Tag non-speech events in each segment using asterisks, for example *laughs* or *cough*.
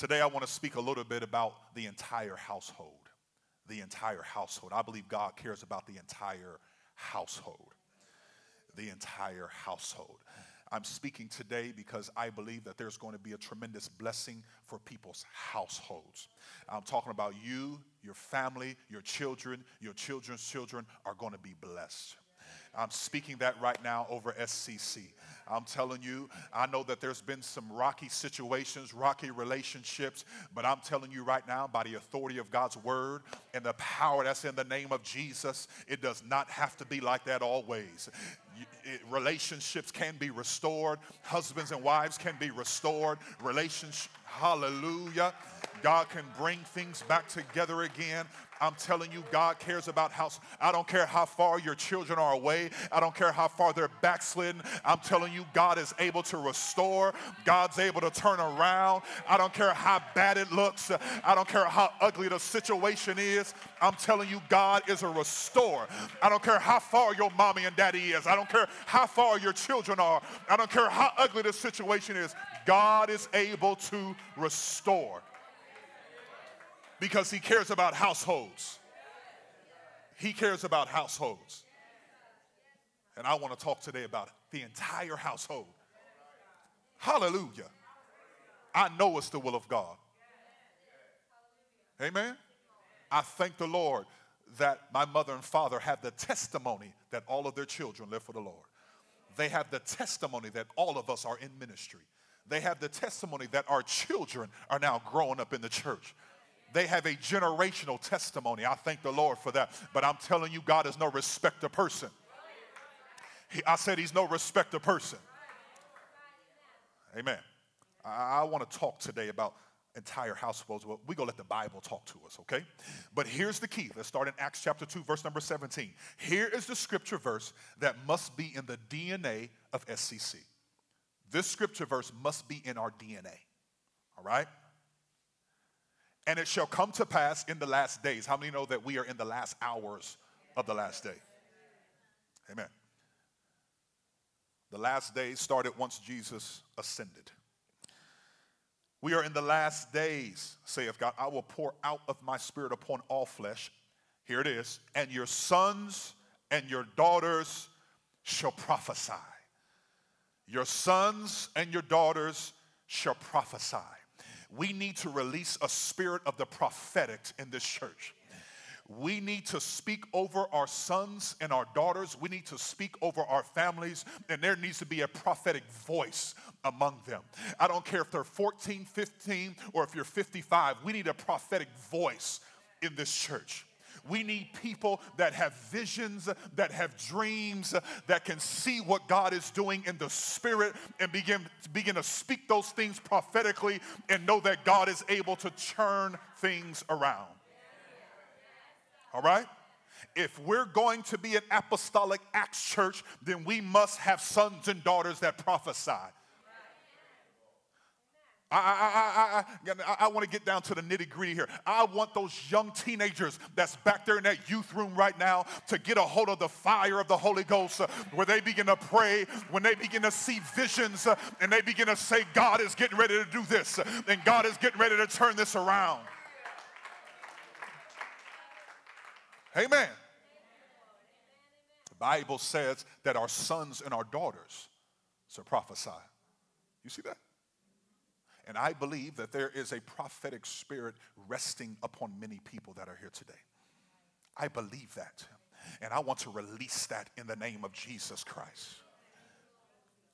Today, I want to speak a little bit about the entire household. The entire household. I believe God cares about the entire household. The entire household. I'm speaking today because I believe that there's going to be a tremendous blessing for people's households. I'm talking about you, your family, your children, your children's children are going to be blessed. I'm speaking that right now over SCC. I'm telling you, I know that there's been some rocky situations, rocky relationships, but I'm telling you right now, by the authority of God's word and the power that's in the name of Jesus, it does not have to be like that always. It, relationships can be restored, husbands and wives can be restored, relationships, hallelujah. God can bring things back together again. I'm telling you, God cares about how, I don't care how far your children are away. I don't care how far they're backslidden. I'm telling you, God is able to restore. God's able to turn around. I don't care how bad it looks. I don't care how ugly the situation is. I'm telling you, God is a restorer. I don't care how far your mommy and daddy is. I don't care how far your children are. I don't care how ugly the situation is. God is able to restore because he cares about households. He cares about households. And I want to talk today about the entire household. Hallelujah. I know it's the will of God. Amen. I thank the Lord that my mother and father have the testimony that all of their children live for the Lord. They have the testimony that all of us are in ministry. They have the testimony that our children are now growing up in the church. They have a generational testimony. I thank the Lord for that. But I'm telling you, God is no respecter person. He, I said he's no respecter person. Amen. I, I want to talk today about entire households. Well, we're going to let the Bible talk to us, okay? But here's the key. Let's start in Acts chapter 2, verse number 17. Here is the scripture verse that must be in the DNA of SCC. This scripture verse must be in our DNA, all right? And it shall come to pass in the last days. How many know that we are in the last hours of the last day? Amen. The last days started once Jesus ascended. We are in the last days, saith God. I will pour out of my spirit upon all flesh. Here it is. And your sons and your daughters shall prophesy. Your sons and your daughters shall prophesy we need to release a spirit of the prophetic in this church. We need to speak over our sons and our daughters. We need to speak over our families, and there needs to be a prophetic voice among them. I don't care if they're 14, 15, or if you're 55, we need a prophetic voice in this church. We need people that have visions, that have dreams, that can see what God is doing in the spirit and begin, begin to speak those things prophetically and know that God is able to turn things around. All right? If we're going to be an apostolic Acts church, then we must have sons and daughters that prophesy. I, I, I, I, I want to get down to the nitty gritty here. I want those young teenagers that's back there in that youth room right now to get a hold of the fire of the Holy Ghost uh, where they begin to pray, when they begin to see visions, uh, and they begin to say, God is getting ready to do this, uh, and God is getting ready to turn this around. Amen. The Bible says that our sons and our daughters shall prophesy. You see that? And I believe that there is a prophetic spirit resting upon many people that are here today. I believe that. And I want to release that in the name of Jesus Christ.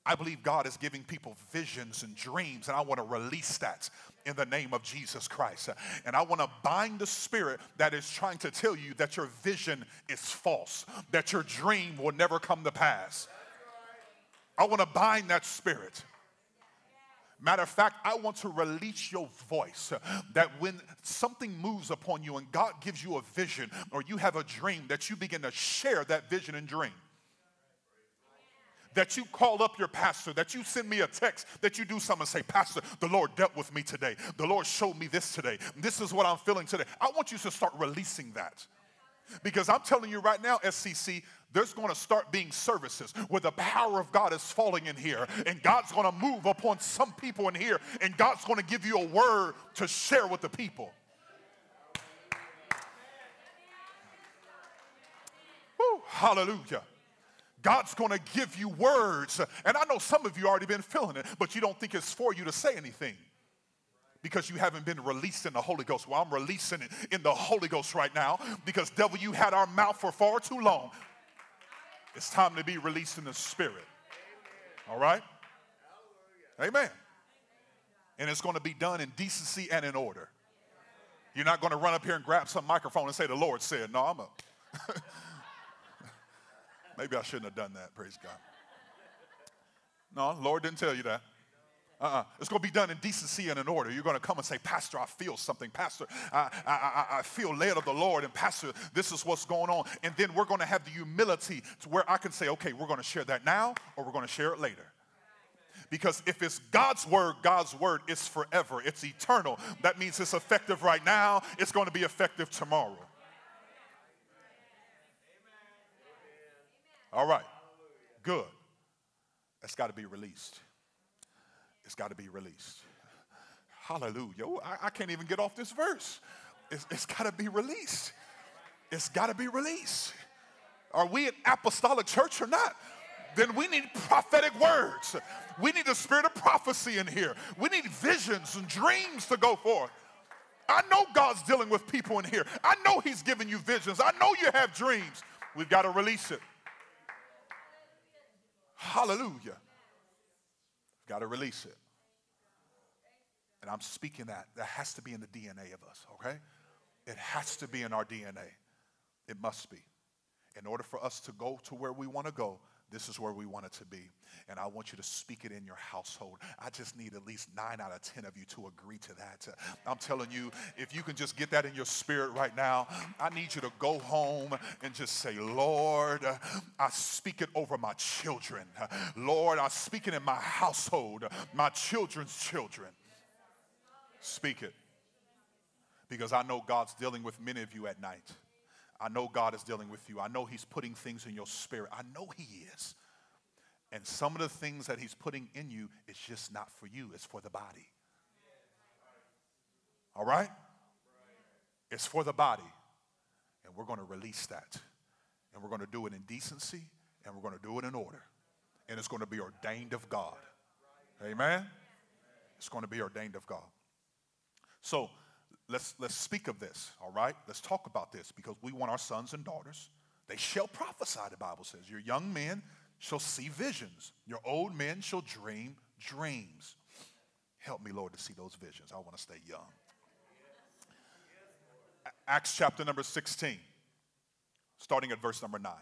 I believe God is giving people visions and dreams, and I want to release that in the name of Jesus Christ. And I want to bind the spirit that is trying to tell you that your vision is false, that your dream will never come to pass. I want to bind that spirit. Matter of fact, I want to release your voice that when something moves upon you and God gives you a vision or you have a dream, that you begin to share that vision and dream. That you call up your pastor, that you send me a text, that you do something and say, Pastor, the Lord dealt with me today. The Lord showed me this today. This is what I'm feeling today. I want you to start releasing that. Because I'm telling you right now, SCC, there's going to start being services where the power of God is falling in here, and God's going to move upon some people in here, and God's going to give you a word to share with the people. Woo, hallelujah. God's going to give you words. And I know some of you already been feeling it, but you don't think it's for you to say anything because you haven't been released in the Holy Ghost. Well, I'm releasing it in the Holy Ghost right now because, devil, you had our mouth for far too long. It's time to be released in the Spirit. All right? Amen. And it's going to be done in decency and in order. You're not going to run up here and grab some microphone and say, The Lord said, No, I'm up. *laughs* Maybe I shouldn't have done that, praise God. No, Lord didn't tell you that. Uh-uh. It's going to be done in decency and in order. You're going to come and say, Pastor, I feel something. Pastor, I, I, I, I feel led of the Lord. And Pastor, this is what's going on. And then we're going to have the humility to where I can say, okay, we're going to share that now or we're going to share it later. Because if it's God's word, God's word is forever, it's eternal. That means it's effective right now, it's going to be effective tomorrow. All right, good. That's got to be released. It's got to be released. Hallelujah. I, I, can't even get off this verse. it's, it's got to be released. It's got to be released. Are we an apostolic church or not? Then we need prophetic words. We need the spirit of prophecy in here. We need visions and dreams to go forth. I know God's dealing with people in here. I know He's giving you visions. I know you have dreams. We've got to release it. Hallelujah. Got to release it. And I'm speaking that. That has to be in the DNA of us, okay? It has to be in our DNA. It must be. In order for us to go to where we want to go, this is where we want it to be. And I want you to speak it in your household. I just need at least nine out of 10 of you to agree to that. I'm telling you, if you can just get that in your spirit right now, I need you to go home and just say, Lord, I speak it over my children. Lord, I speak it in my household, my children's children. Speak it. Because I know God's dealing with many of you at night. I know God is dealing with you. I know He's putting things in your spirit. I know He is. And some of the things that He's putting in you is just not for you, it's for the body. All right? It's for the body. And we're going to release that. And we're going to do it in decency and we're going to do it in order. And it's going to be ordained of God. Amen? It's going to be ordained of God. So, let's, let's speak of this, all right? Let's talk about this because we want our sons and daughters. They shall prophesy, the Bible says. Your young men shall see visions, your old men shall dream dreams. Help me, Lord, to see those visions. I want to stay young. Acts chapter number 16, starting at verse number 9.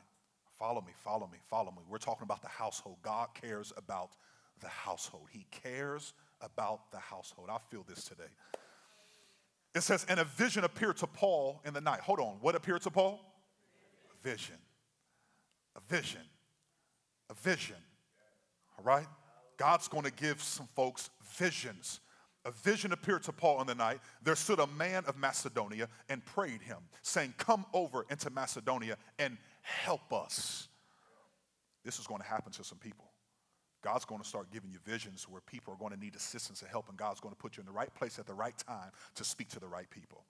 Follow me, follow me, follow me. We're talking about the household. God cares about the household, He cares about the household. I feel this today. It says, and a vision appeared to Paul in the night. Hold on. What appeared to Paul? A vision. A vision. A vision. All right? God's going to give some folks visions. A vision appeared to Paul in the night. There stood a man of Macedonia and prayed him, saying, Come over into Macedonia and help us. This is going to happen to some people. God's going to start giving you visions where people are going to need assistance and help, and God's going to put you in the right place at the right time to speak to the right people.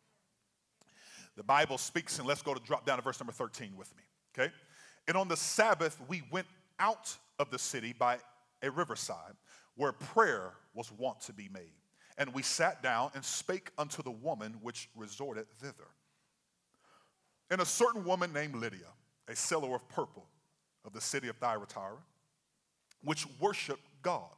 The Bible speaks, and let's go to drop down to verse number 13 with me, okay? And on the Sabbath, we went out of the city by a riverside where prayer was wont to be made. And we sat down and spake unto the woman which resorted thither. And a certain woman named Lydia, a seller of purple of the city of Thyatira, which worship God,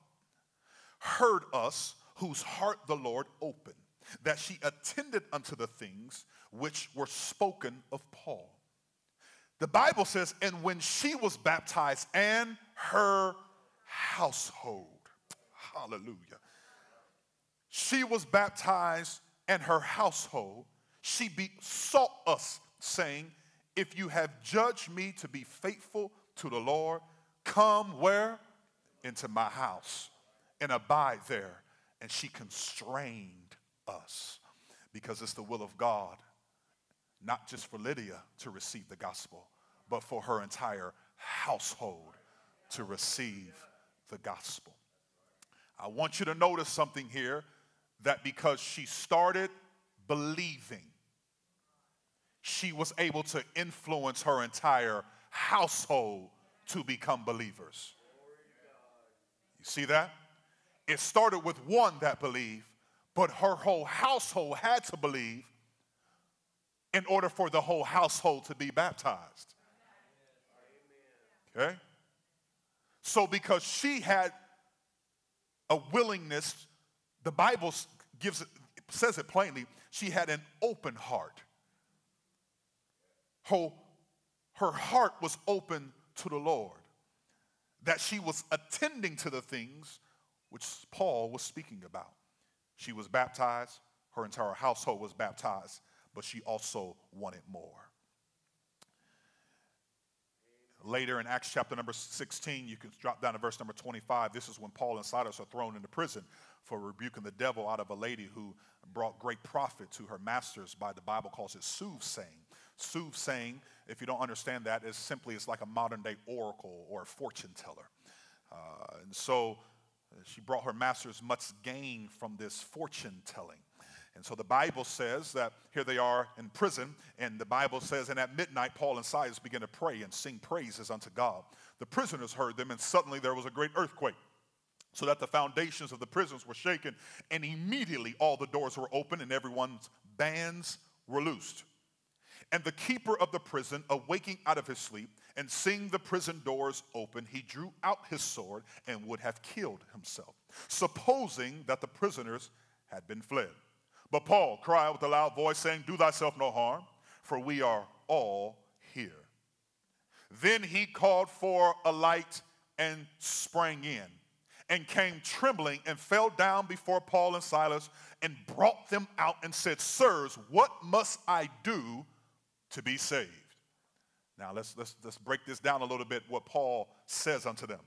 heard us, whose heart the Lord opened, that she attended unto the things which were spoken of Paul. The Bible says, and when she was baptized and her household, hallelujah, she was baptized and her household, she besought us, saying, If you have judged me to be faithful to the Lord, come where? Into my house and abide there. And she constrained us because it's the will of God not just for Lydia to receive the gospel, but for her entire household to receive the gospel. I want you to notice something here that because she started believing, she was able to influence her entire household to become believers. See that? It started with one that believed, but her whole household had to believe in order for the whole household to be baptized. Okay? So, because she had a willingness, the Bible gives says it plainly, she had an open heart. Her, her heart was open to the Lord, that she was attending to the things which Paul was speaking about. She was baptized, her entire household was baptized, but she also wanted more. Later in Acts chapter number 16, you can drop down to verse number 25. This is when Paul and Silas are thrown into prison for rebuking the devil out of a lady who brought great profit to her masters by the Bible calls it soothsaying. Soothsaying, if you don't understand that, is simply it's like a modern day oracle or a fortune teller. Uh, and so uh, she brought her masters much gain from this fortune telling. And so the Bible says that here they are in prison, and the Bible says, and at midnight, Paul and Silas began to pray and sing praises unto God. The prisoners heard them, and suddenly there was a great earthquake, so that the foundations of the prisons were shaken, and immediately all the doors were open, and everyone's bands were loosed. And the keeper of the prison, awaking out of his sleep, and seeing the prison doors open, he drew out his sword and would have killed himself, supposing that the prisoners had been fled. But Paul cried with a loud voice, saying, Do thyself no harm, for we are all here. Then he called for a light and sprang in, and came trembling and fell down before Paul and Silas, and brought them out and said, Sirs, what must I do to be saved? Now let's, let's, let's break this down a little bit, what Paul says unto them.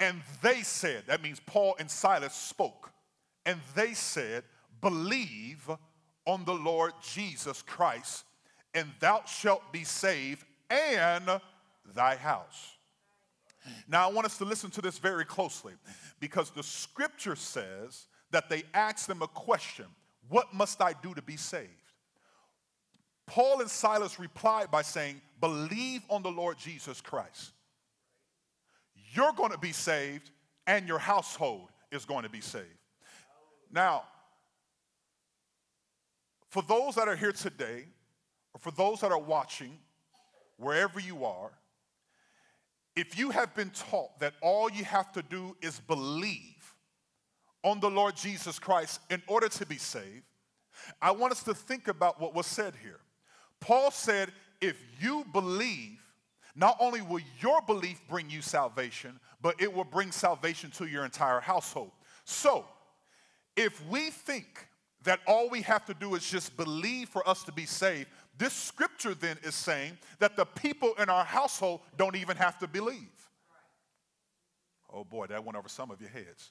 And they said, that means Paul and Silas spoke, and they said, Believe on the Lord Jesus Christ, and thou shalt be saved and thy house. Now, I want us to listen to this very closely because the scripture says that they asked them a question What must I do to be saved? Paul and Silas replied by saying, Believe on the Lord Jesus Christ. You're going to be saved, and your household is going to be saved. Now, for those that are here today, or for those that are watching, wherever you are, if you have been taught that all you have to do is believe on the Lord Jesus Christ in order to be saved, I want us to think about what was said here. Paul said, if you believe, not only will your belief bring you salvation, but it will bring salvation to your entire household. So, if we think that all we have to do is just believe for us to be saved, this scripture then is saying that the people in our household don't even have to believe. Oh boy, that went over some of your heads.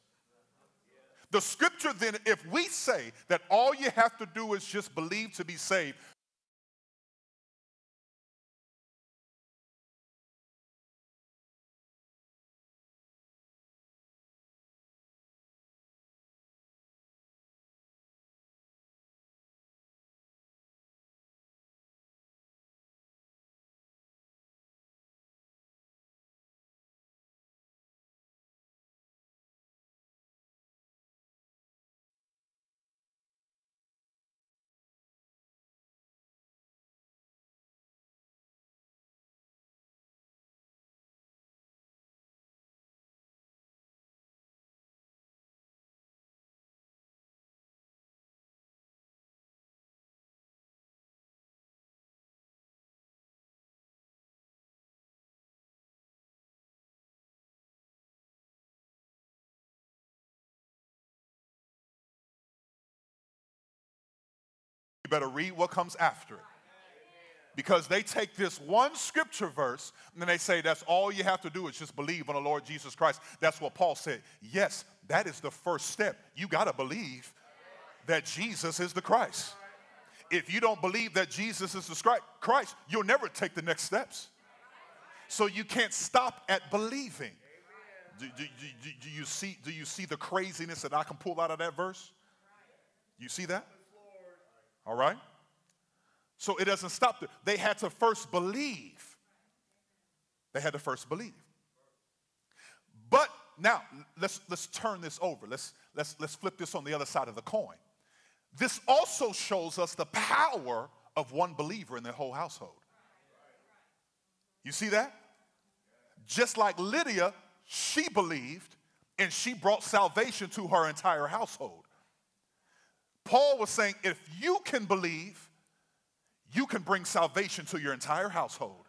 The scripture then, if we say that all you have to do is just believe to be saved, You better read what comes after it. Because they take this one scripture verse and then they say that's all you have to do is just believe on the Lord Jesus Christ. That's what Paul said. Yes, that is the first step. You got to believe that Jesus is the Christ. if you don't believe that Jesus is the Christ, you'll never take the next steps. So you can't stop at believing. Do, do, do, do, you see, do you see the craziness that I can pull out of that verse? You see that? All right? So it doesn't stop there. They had to first believe. They had to first believe. But now let's let's turn this over. Let's let's let's flip this on the other side of the coin. This also shows us the power of one believer in their whole household. You see that? Just like Lydia, she believed and she brought salvation to her entire household. Paul was saying if you can believe, you can bring salvation to your entire household.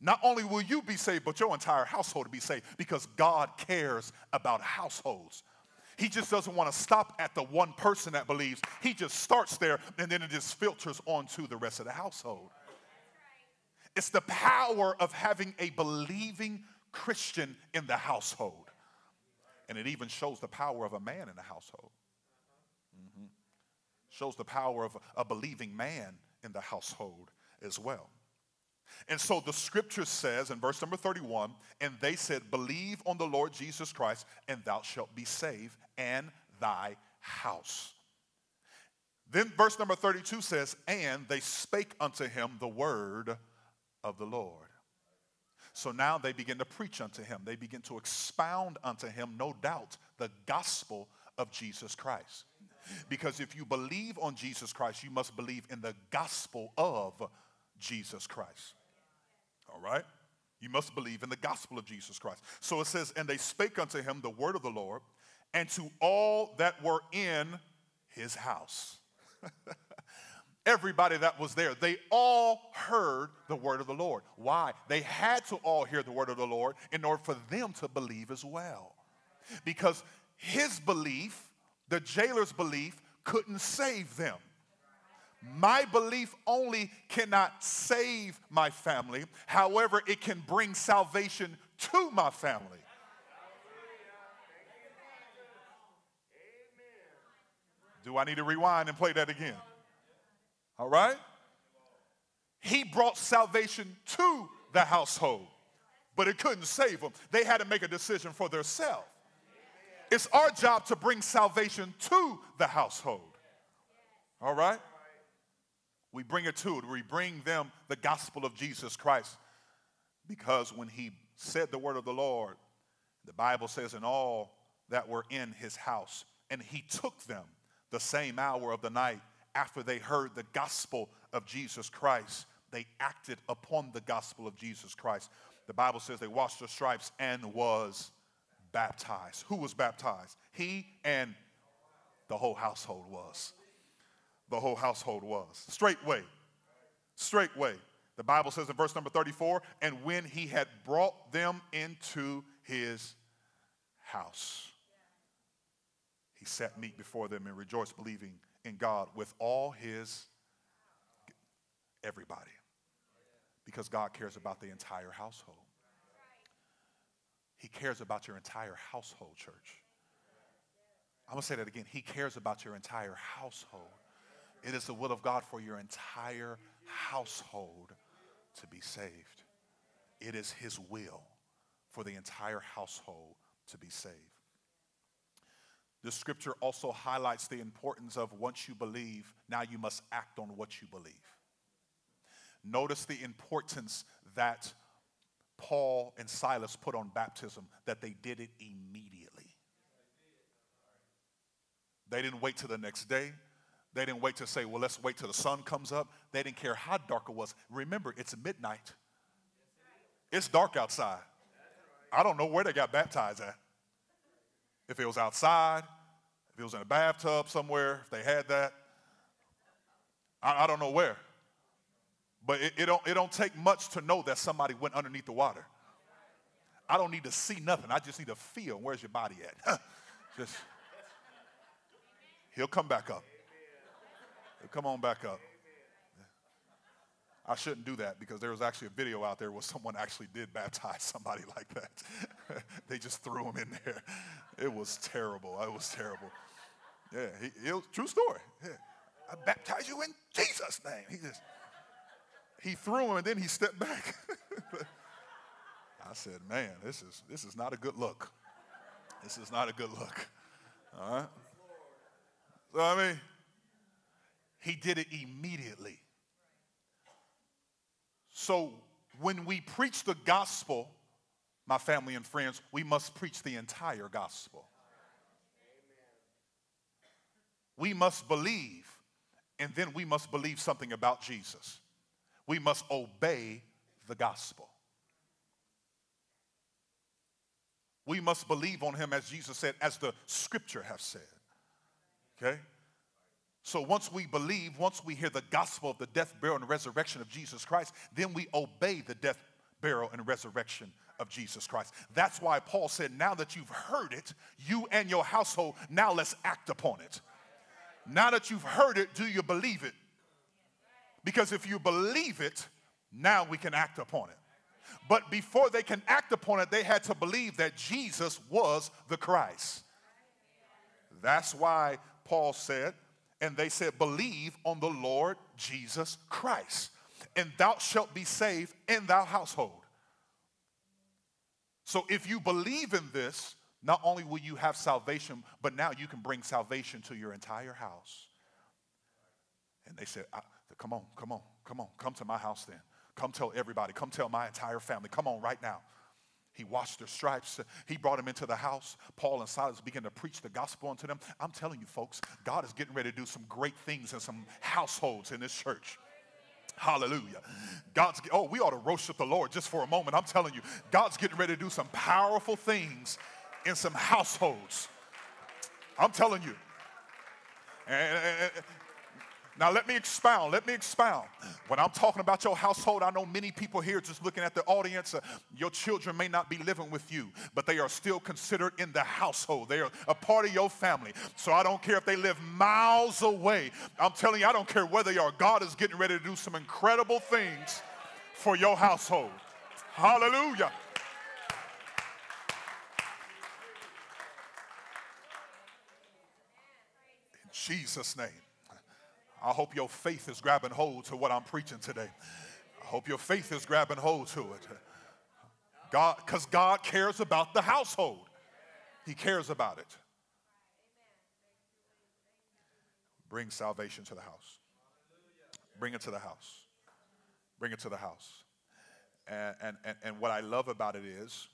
Not only will you be saved, but your entire household will be saved because God cares about households. He just doesn't want to stop at the one person that believes. He just starts there and then it just filters onto the rest of the household. It's the power of having a believing Christian in the household. And it even shows the power of a man in the household. Shows the power of a believing man in the household as well. And so the scripture says in verse number 31 and they said, Believe on the Lord Jesus Christ, and thou shalt be saved, and thy house. Then verse number 32 says, And they spake unto him the word of the Lord. So now they begin to preach unto him. They begin to expound unto him, no doubt, the gospel of Jesus Christ. Because if you believe on Jesus Christ, you must believe in the gospel of Jesus Christ. All right? You must believe in the gospel of Jesus Christ. So it says, And they spake unto him the word of the Lord, and to all that were in his house. *laughs* Everybody that was there, they all heard the word of the Lord. Why? They had to all hear the word of the Lord in order for them to believe as well. Because his belief, the jailer's belief, couldn't save them. My belief only cannot save my family. However, it can bring salvation to my family. Do I need to rewind and play that again? All right? He brought salvation to the household, but it couldn't save them. They had to make a decision for themselves. It's our job to bring salvation to the household. All right? We bring it to it. We bring them the gospel of Jesus Christ. Because when he said the word of the Lord, the Bible says, in all that were in his house, and he took them the same hour of the night after they heard the gospel of Jesus Christ. They acted upon the gospel of Jesus Christ. The Bible says they washed their stripes and was baptized. Who was baptized? He and the whole household was the whole household was. Straightway. Straightway. The Bible says in verse number 34 and when he had brought them into his house, he sat meat before them and rejoiced, believing in God with all his everybody. Because God cares about the entire household. He cares about your entire household, church. I'm going to say that again. He cares about your entire household. It is the will of God for your entire household to be saved. It is His will for the entire household to be saved. The scripture also highlights the importance of once you believe, now you must act on what you believe. Notice the importance that Paul and Silas put on baptism, that they did it immediately. They didn't wait till the next day. They didn't wait to say, well, let's wait till the sun comes up. They didn't care how dark it was. Remember, it's midnight. It's dark outside. I don't know where they got baptized at. If it was outside, if it was in a bathtub somewhere, if they had that. I, I don't know where. But it, it, don't, it don't take much to know that somebody went underneath the water. I don't need to see nothing. I just need to feel where's your body at. *laughs* just he'll come back up. Come on back up. I shouldn't do that because there was actually a video out there where someone actually did baptize somebody *laughs* like that. *laughs* they just threw him in there. It was terrible. It was terrible. Yeah, he, true story. Yeah. I baptize you in Jesus' name. He just, he threw him and then he stepped back. *laughs* I said, man, this is, this is not a good look. This is not a good look. All right? So, I mean, he did it immediately. So, when we preach the gospel, my family and friends, we must preach the entire gospel. We must believe, and then we must believe something about Jesus. We must obey the gospel. We must believe on him, as Jesus said, as the scripture have said. Okay? So once we believe, once we hear the gospel of the death, burial, and resurrection of Jesus Christ, then we obey the death, burial, and resurrection of Jesus Christ. That's why Paul said, now that you've heard it, you and your household, now let's act upon it. Now that you've heard it, do you believe it? Because if you believe it, now we can act upon it. But before they can act upon it, they had to believe that Jesus was the Christ. That's why Paul said, and they said, Believe on the Lord Jesus Christ, and thou shalt be saved in thy household. So if you believe in this, not only will you have salvation, but now you can bring salvation to your entire house. And they said, Come on, come on, come on, come to my house then. Come tell everybody. Come tell my entire family. Come on right now. He washed their stripes. He brought them into the house. Paul and Silas began to preach the gospel unto them. I'm telling you, folks, God is getting ready to do some great things in some households in this church. Hallelujah. God's, oh, we ought to worship the Lord just for a moment. I'm telling you, God's getting ready to do some powerful things in some households. I'm telling you. And, and, now, let me expound. Let me expound. When I'm talking about your household, I know many people here just looking at the audience. Uh, your children may not be living with you, but they are still considered in the household. They are a part of your family. So I don't care if they live miles away. I'm telling you, I don't care where they are. God is getting ready to do some incredible things for your household. Hallelujah. In Jesus' name. I hope your faith is grabbing hold to what I'm preaching today. I hope your faith is grabbing hold to it. God, because God cares about the household. He cares about it. Bring salvation to the house. Bring it to the house. Bring it to the house. And, and, and, and what I love about it is,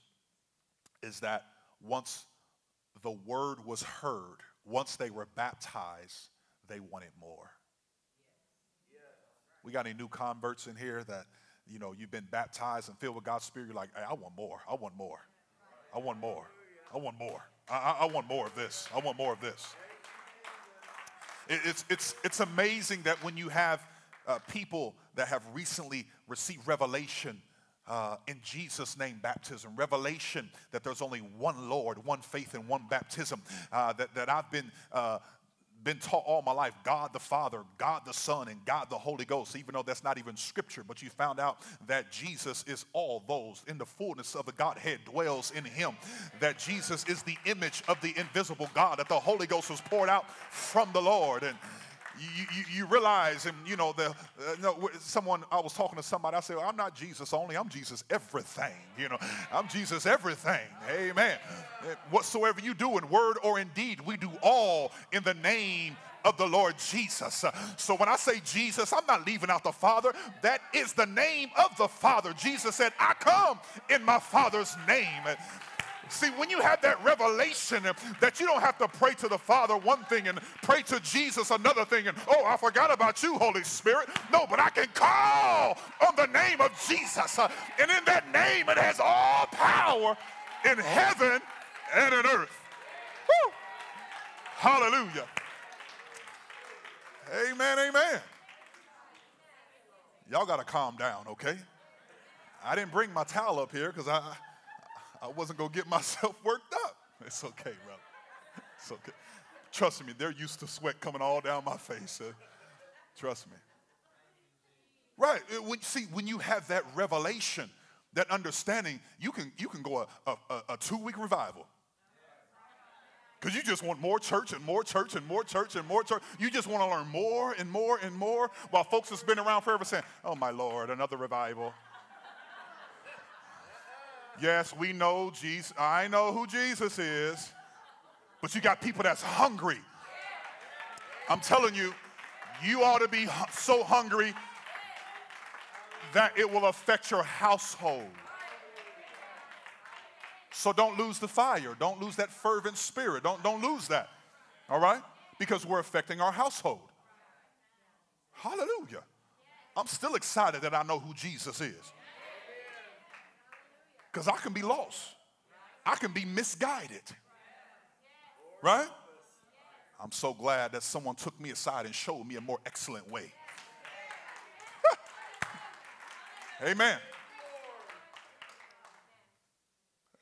is that once the word was heard, once they were baptized, they wanted more. We got any new converts in here that, you know, you've been baptized and filled with God's Spirit? You're like, hey, I want more. I want more. I want more. I want more. I, I, I want more of this. I want more of this. It, it's, it's, it's amazing that when you have uh, people that have recently received revelation uh, in Jesus' name baptism, revelation that there's only one Lord, one faith, and one baptism. Uh, that, that I've been uh, been taught all my life God the Father, God the Son, and God the Holy Ghost, even though that's not even scripture, but you found out that Jesus is all those in the fullness of the Godhead dwells in him, that Jesus is the image of the invisible God, that the Holy Ghost was poured out from the Lord. And you, you, realize, and you know, the, uh, no, someone, I was talking to somebody, I said, well, I'm not Jesus only, I'm Jesus everything. You know, I'm Jesus everything. Amen. Whatsoever you do in word or in deed, we do all in the name of the Lord Jesus. So when I say Jesus, I'm not leaving out the Father. That is the name of the Father. Jesus said, I come in my Father's name. See, when you have that revelation that you don't have to pray to the Father one thing and pray to Jesus another thing, and oh, I forgot about you, Holy Spirit. No, but I can call on the name of Jesus. And in that name, it has all power in heaven and in earth. Woo! Hallelujah. Amen, amen. Y'all got to calm down, okay? I didn't bring my towel up here because I I wasn't going to get *laughs* myself worked up. It's okay, brother. It's okay. Trust me, they're used to sweat coming all down my face. Uh, trust me. Right. Uh, when, see, when you have that revelation, that understanding, you can, you can go a, a, a two week revival. Because you just want more church and more church and more church and more church. You just want to learn more and more and more while folks that's been around forever saying, oh my Lord, another revival. Yes, we know Jesus. I know who Jesus is. But you got people that's hungry. I'm telling you, you ought to be so hungry that it will affect your household. So don't lose the fire. Don't lose that fervent spirit. Don't, don't lose that. All right? Because we're affecting our household. Hallelujah. I'm still excited that I know who Jesus is. Because I can be lost, I can be misguided. Right? I'm so glad that someone took me aside and showed me a more excellent way. *laughs* Amen.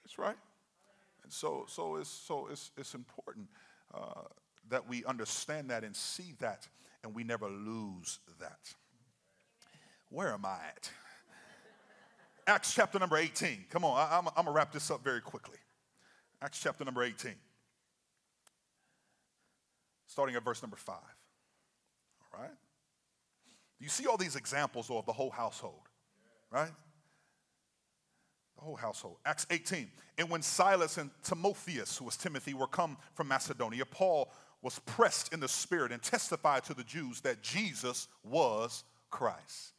That's right. And so, so it's so it's it's important uh, that we understand that and see that, and we never lose that. Where am I at? Acts chapter number 18. Come on, I, I'm, I'm gonna wrap this up very quickly. Acts chapter number 18 starting at verse number five. All right? You see all these examples of the whole household, right? The whole household. Acts 18. And when Silas and Timotheus, who was Timothy, were come from Macedonia, Paul was pressed in the spirit and testified to the Jews that Jesus was Christ.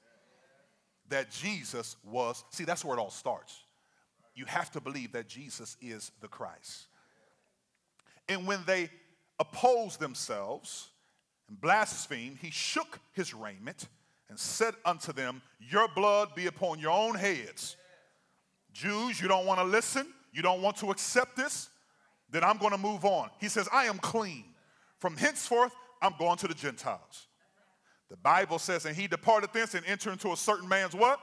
That Jesus was, see, that's where it all starts. You have to believe that Jesus is the Christ. And when they opposed themselves and blasphemed, he shook his raiment and said unto them, Your blood be upon your own heads. Jews, you don't want to listen, you don't want to accept this, then I'm going to move on. He says, I am clean. From henceforth, I'm going to the Gentiles. The Bible says, and he departed thence and entered into a certain man's what?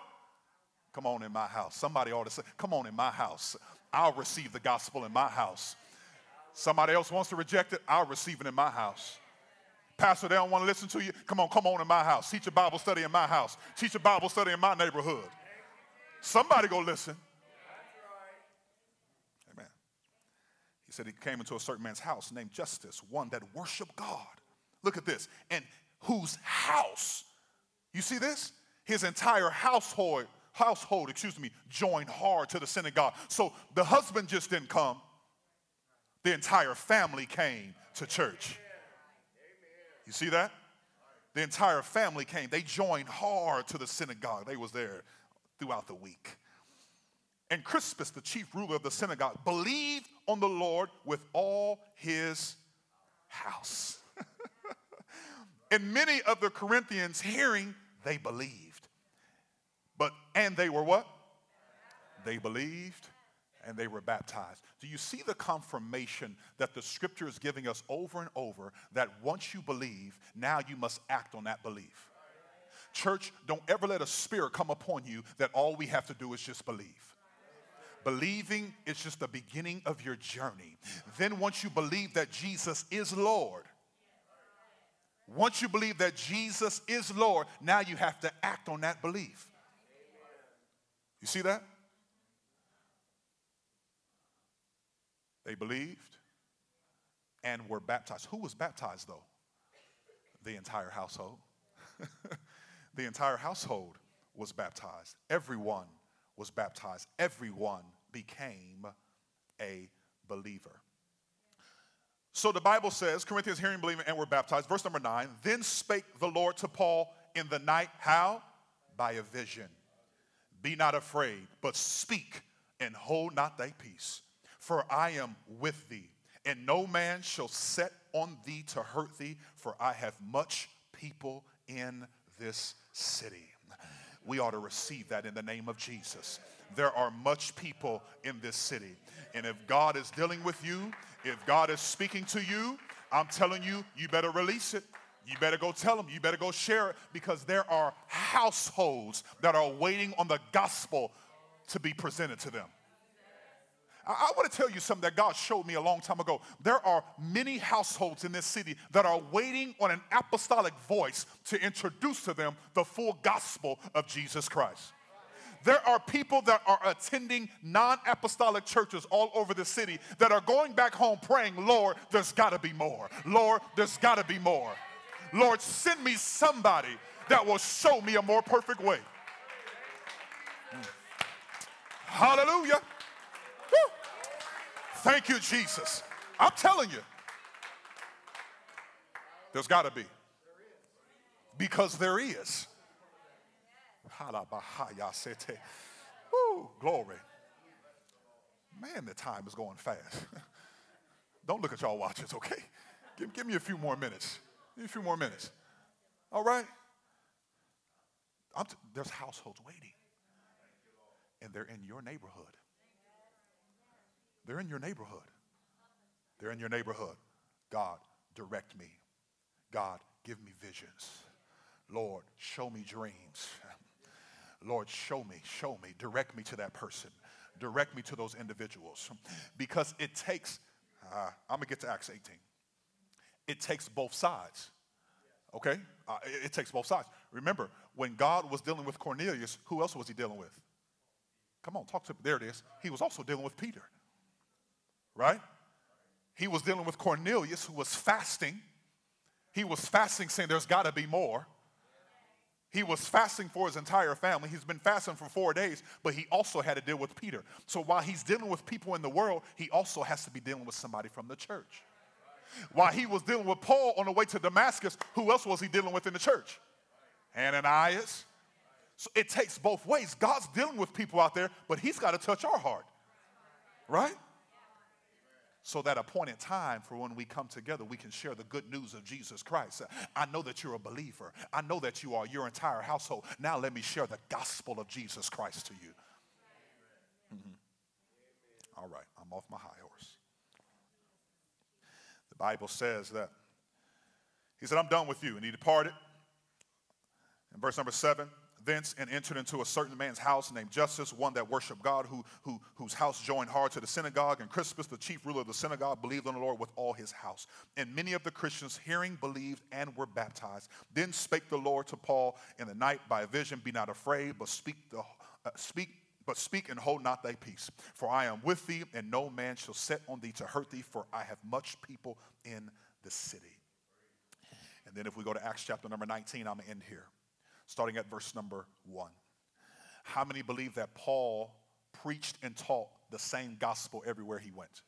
Come on in my house. Somebody ought to say, Come on in my house. I'll receive the gospel in my house. Somebody else wants to reject it, I'll receive it in my house. Pastor, they don't want to listen to you. Come on, come on in my house. Teach a Bible study in my house. Teach a Bible study in my neighborhood. Somebody go listen. Amen. He said he came into a certain man's house named Justus, one that worshiped God. Look at this. And whose house, you see this? His entire household, household, excuse me, joined hard to the synagogue. So the husband just didn't come the entire family came to church. You see that? The entire family came. They joined hard to the synagogue. They was there throughout the week. And Crispus, the chief ruler of the synagogue, believed on the Lord with all his house. And many of the Corinthians hearing, they believed. But, and they were what? They believed and they were baptized. Do you see the confirmation that the scripture is giving us over and over that once you believe, now you must act on that belief? Church, don't ever let a spirit come upon you that all we have to do is just believe. Believing is just the beginning of your journey. Then, once you believe that Jesus is Lord, once you believe that Jesus is Lord, now you have to act on that belief. You see that? They believed and were baptized. Who was baptized, though? The entire household. *laughs* the entire household was baptized. Everyone was baptized. Everyone became a believer. So the Bible says, Corinthians hearing, believing, and were baptized. Verse number nine, then spake the Lord to Paul in the night. How? By a vision. Be not afraid, but speak and hold not thy peace for I am with thee, and no man shall set on thee to hurt thee, for I have much people in this city. We ought to receive that in the name of Jesus. There are much people in this city. And if God is dealing with you, if God is speaking to you, I'm telling you, you better release it. You better go tell them. You better go share it because there are households that are waiting on the gospel to be presented to them. I, I want to tell you something that God showed me a long time ago. There are many households in this city that are waiting on an apostolic voice to introduce to them the full gospel of Jesus Christ. There are people that are attending non apostolic churches all over the city that are going back home praying, Lord, there's got to be more. Lord, there's got to be more. Lord, send me somebody that will show me a more perfect way. Hmm. Hallelujah. Woo. Thank you, Jesus. I'm telling you, there's got to be. Because there is. Woo, glory. Man, the time is going fast. *laughs* Don't look at y'all watches, okay? Give, give me a few more minutes. A few more minutes. All right? T- there's households waiting. And they're in your neighborhood. They're in your neighborhood. They're in your neighborhood. God, direct me. God, give me visions. Lord, show me dreams. *laughs* Lord, show me, show me, direct me to that person, direct me to those individuals. Because it takes, uh, I'm gonna get to Acts 18. It takes both sides, okay? Uh, it, it takes both sides. Remember, when God was dealing with Cornelius, who else was he dealing with? Come on, talk to me. There it is. He was also dealing with Peter, right? He was dealing with Cornelius, who was fasting. He was fasting, saying, There's got to be more. He was fasting for his entire family. He's been fasting for four days, but he also had to deal with Peter. So while he's dealing with people in the world, he also has to be dealing with somebody from the church. While he was dealing with Paul on the way to Damascus, who else was he dealing with in the church? Ananias. So it takes both ways. God's dealing with people out there, but he's got to touch our heart. Right? So that appointed time for when we come together, we can share the good news of Jesus Christ. I know that you're a believer. I know that you are your entire household. Now let me share the gospel of Jesus Christ to you. Mm-hmm. All right, I'm off my high horse. The Bible says that he said, I'm done with you. And he departed. In verse number seven, thence and entered into a certain man's house named Justus, one that worshiped God, who, who, whose house joined hard to the synagogue. And Crispus, the chief ruler of the synagogue, believed on the Lord with all his house. And many of the Christians, hearing, believed and were baptized. Then spake the Lord to Paul in the night by a vision, Be not afraid, but speak, the, uh, speak but speak and hold not thy peace. For I am with thee, and no man shall set on thee to hurt thee, for I have much people in the city. And then if we go to Acts chapter number 19, I'm going to end here starting at verse number one. How many believe that Paul preached and taught the same gospel everywhere he went?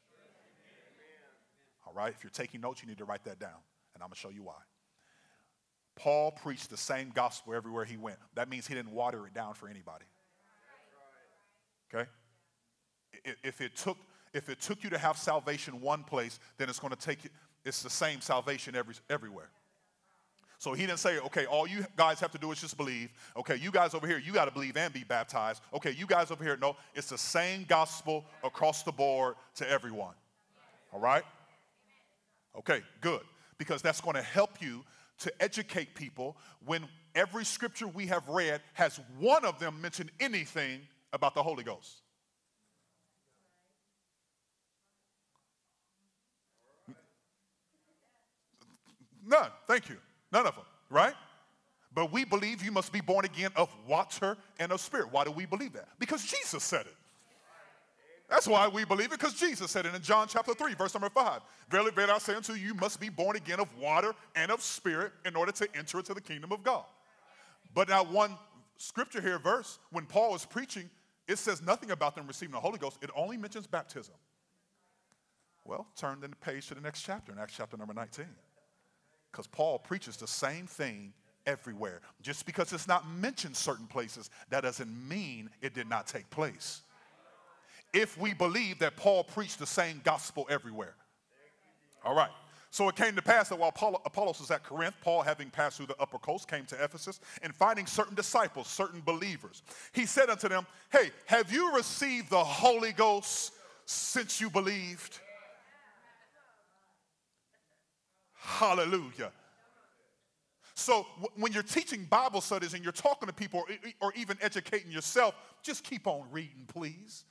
All right, if you're taking notes, you need to write that down, and I'm going to show you why. Paul preached the same gospel everywhere he went. That means he didn't water it down for anybody. Okay? If it took if it took you to have salvation one place, then it's going to take you, it's the same salvation every, everywhere. So he didn't say, okay, all you guys have to do is just believe. Okay, you guys over here, you got to believe and be baptized. Okay, you guys over here, no, it's the same gospel across the board to everyone. All right? Okay, good. Because that's going to help you to educate people when every scripture we have read has one of them mentioned anything about the Holy Ghost. None. Thank you. None of them, right? But we believe you must be born again of water and of spirit. Why do we believe that? Because Jesus said it. That's why we believe it, because Jesus said it in John chapter 3, verse number 5. Verily, verily, I say unto you, you must be born again of water and of spirit in order to enter into the kingdom of God. But now, one scripture here, verse, when Paul is preaching, it says nothing about them receiving the Holy Ghost. It only mentions baptism. Well, turn the page to the next chapter, in Acts chapter number 19. Because Paul preaches the same thing everywhere. Just because it's not mentioned certain places, that doesn't mean it did not take place. If we believe that Paul preached the same gospel everywhere. All right. So it came to pass that while Paul, Apollos was at Corinth, Paul, having passed through the upper coast, came to Ephesus and finding certain disciples, certain believers. He said unto them, Hey, have you received the Holy Ghost since you believed? Hallelujah. So when you're teaching Bible studies and you're talking to people or, or even educating yourself, just keep on reading, please.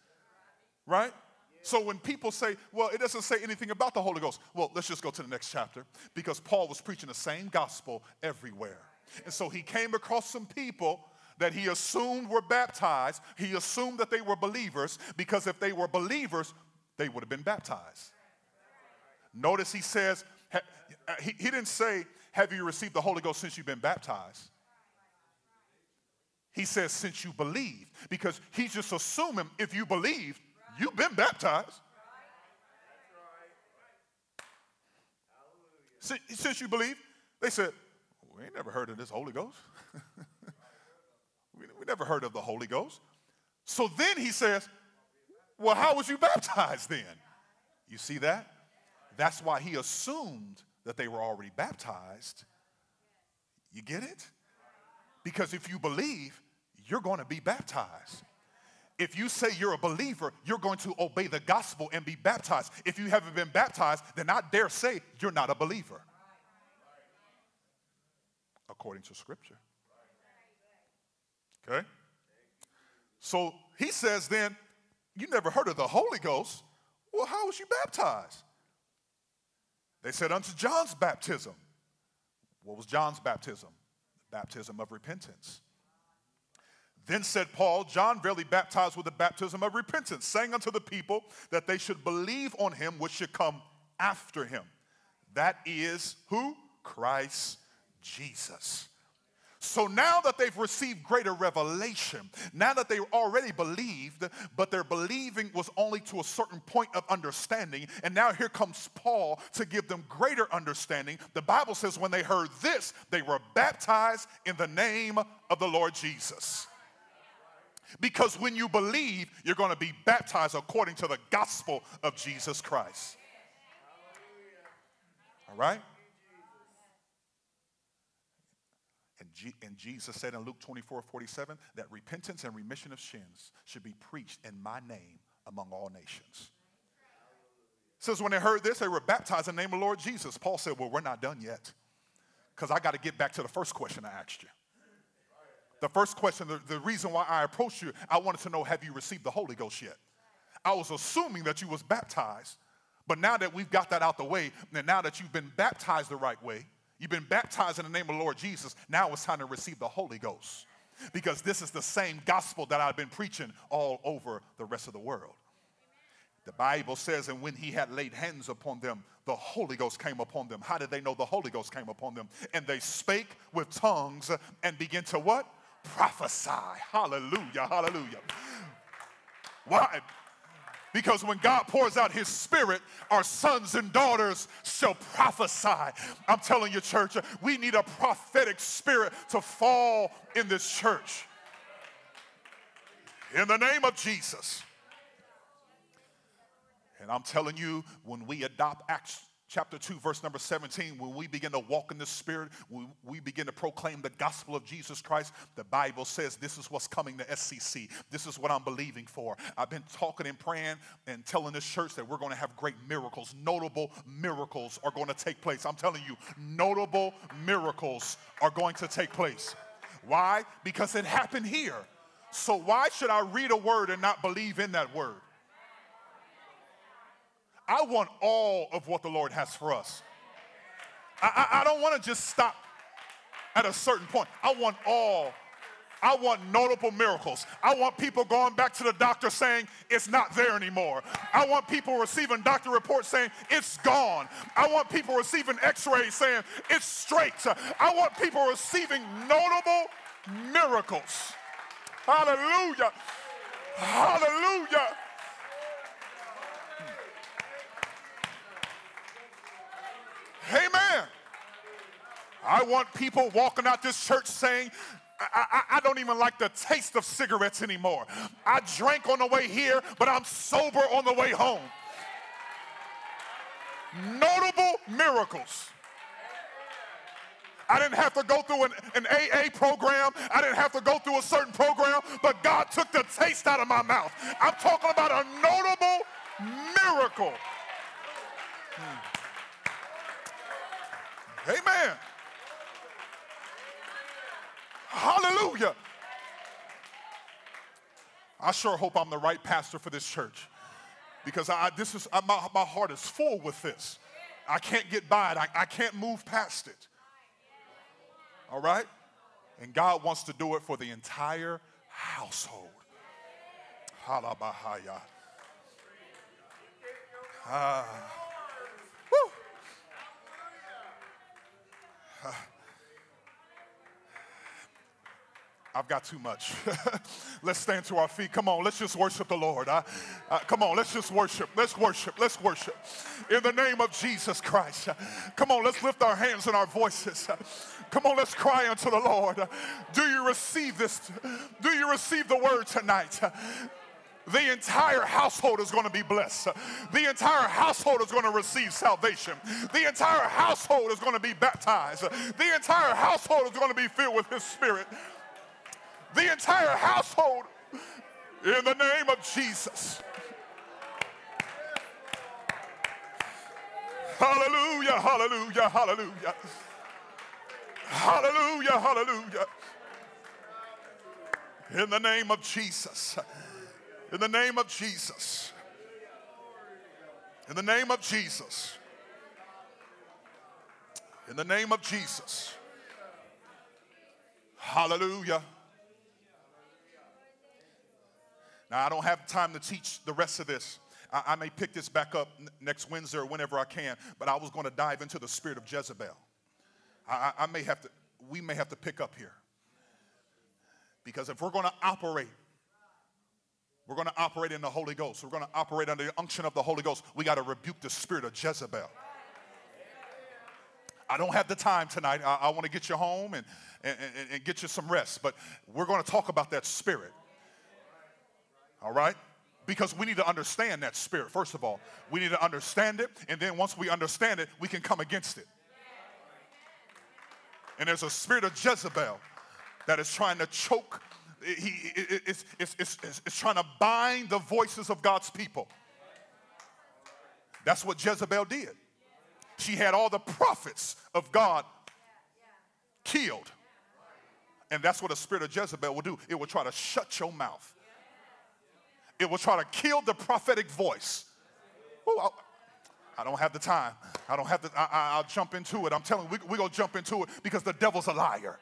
Right? So when people say, well, it doesn't say anything about the Holy Ghost, well, let's just go to the next chapter because Paul was preaching the same gospel everywhere. And so he came across some people that he assumed were baptized, he assumed that they were believers because if they were believers, they would have been baptized. Notice he says, Uh, he, he didn't say, Have you received the Holy Ghost since you've been baptized? He says, Since you believe, because he's just assuming if you believe, you've been baptized. Since you believe, they said, We ain't never heard of this Holy Ghost. *laughs* we never heard of the Holy Ghost. So then he says, Well, how was you baptized then? You see that? That's why he assumed that they were already baptized. You get it? Because if you believe, you're going to be baptized. If you say you're a believer, you're going to obey the gospel and be baptized. If you haven't been baptized, then I dare say you're not a believer. According to scripture. Okay? So he says then, you never heard of the Holy Ghost. Well, how was you baptized? They said, Unto John's baptism. What was John's baptism? The baptism of repentance. Then said Paul, John verily baptized with the baptism of repentance, saying unto the people that they should believe on him which should come after him. That is who? Christ Jesus. So now that they've received greater revelation, now that they already believed, but their believing was only to a certain point of understanding, and now here comes Paul to give them greater understanding. The Bible says when they heard this, they were baptized in the name of the Lord Jesus. Because when you believe, you're going to be baptized according to the gospel of Jesus Christ. All right? And Jesus said in Luke 24 47 that repentance and remission of sins should be preached in my name among all nations. Says when they heard this, they were baptized in the name of Lord Jesus. Paul said, Well, we're not done yet. Because I got to get back to the first question I asked you. The first question, the, the reason why I approached you, I wanted to know, have you received the Holy Ghost yet? I was assuming that you was baptized. But now that we've got that out the way, and now that you've been baptized the right way, You've been baptized in the name of the Lord Jesus. Now it's time to receive the Holy Ghost because this is the same gospel that I've been preaching all over the rest of the world. The Bible says, and when he had laid hands upon them, the Holy Ghost came upon them. How did they know the Holy Ghost came upon them? And they spake with tongues and began to what? Prophesy. Hallelujah, hallelujah. Why? Because when God pours out his spirit, our sons and daughters shall prophesy. I'm telling you, church, we need a prophetic spirit to fall in this church. In the name of Jesus. And I'm telling you, when we adopt chapter 2, verse number 17, when we begin to walk in the Spirit, we, we begin to proclaim the gospel of Jesus Christ, the Bible says this is what's coming to SCC. This is what I'm believing for. I've been talking and praying and telling this church that we're going to have great miracles. Notable miracles are going to take place. I'm telling you, notable miracles are going to take place. Why? Because it happened here. So why should I read a word and not believe in that word? I want all of what the Lord has for us. I, I, I don't want to just stop at a certain point. I want all. I want notable miracles. I want people going back to the doctor saying it's not there anymore. I want people receiving doctor reports saying it's gone. I want people receiving x rays saying it's straight. I want people receiving notable miracles. Hallelujah. Hallelujah. Amen. I want people walking out this church saying, I, I, I, don't even like the taste of cigarettes anymore. I drank on the way here, but I'm sober on the way home. Notable miracles. I didn't have to go through an, an AA program. I didn't have to go through a certain program, but God took the taste out of my mouth. I'm talking about a notable miracle. Hmm. Amen. Hallelujah. I sure hope I'm the right pastor for this church because I, this is, I, my, my heart is full with this. I can't get by it, I, I can't move past it. All right? And God wants to do it for the entire household. Halabahaya. Ah. I've got too much. *laughs* let's stand to our feet. Come on, let's just worship the Lord. Uh, uh, come on, let's just worship. Let's worship. Let's worship. In the name of Jesus Christ. Uh, come on, let's lift our hands and our voices. Come on, let's cry unto the Lord. Do you receive this? Do you receive the word tonight? The entire household is going to be blessed. The entire household is going to receive salvation. The entire household is going to be baptized. The entire household is going to be filled with His Spirit the entire household in the name of Jesus. Hallelujah, hallelujah, hallelujah. Hallelujah, hallelujah. In the name of Jesus. In the name of Jesus. In the name of Jesus. In the name of Jesus. Hallelujah. Now, I don't have time to teach the rest of this. I, I may pick this back up next Wednesday or whenever I can, but I was going to dive into the spirit of Jezebel. I, I may have to, we may have to pick up here. Because if we're going to operate, we're going to operate in the Holy Ghost. We're going to operate under the unction of the Holy Ghost. We got to rebuke the spirit of Jezebel. I don't have the time tonight. I, I want to get you home and, and, and, and get you some rest, but we're going to talk about that spirit. All right? Because we need to understand that spirit, first of all. We need to understand it, and then once we understand it, we can come against it. And there's a spirit of Jezebel that is trying to choke, he, it's, it's, it's, it's trying to bind the voices of God's people. That's what Jezebel did. She had all the prophets of God killed. And that's what the spirit of Jezebel will do. It will try to shut your mouth it will try to kill the prophetic voice. Ooh, I don't have the time. I don't have the, I, will jump into it. I'm telling you, we're we going to jump into it because the devil's a liar.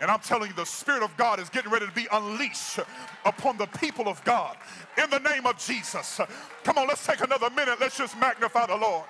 And I'm telling you, the Spirit of God is getting ready to be unleashed upon the people of God in the name of Jesus. Come on, let's take another minute. Let's just magnify the Lord.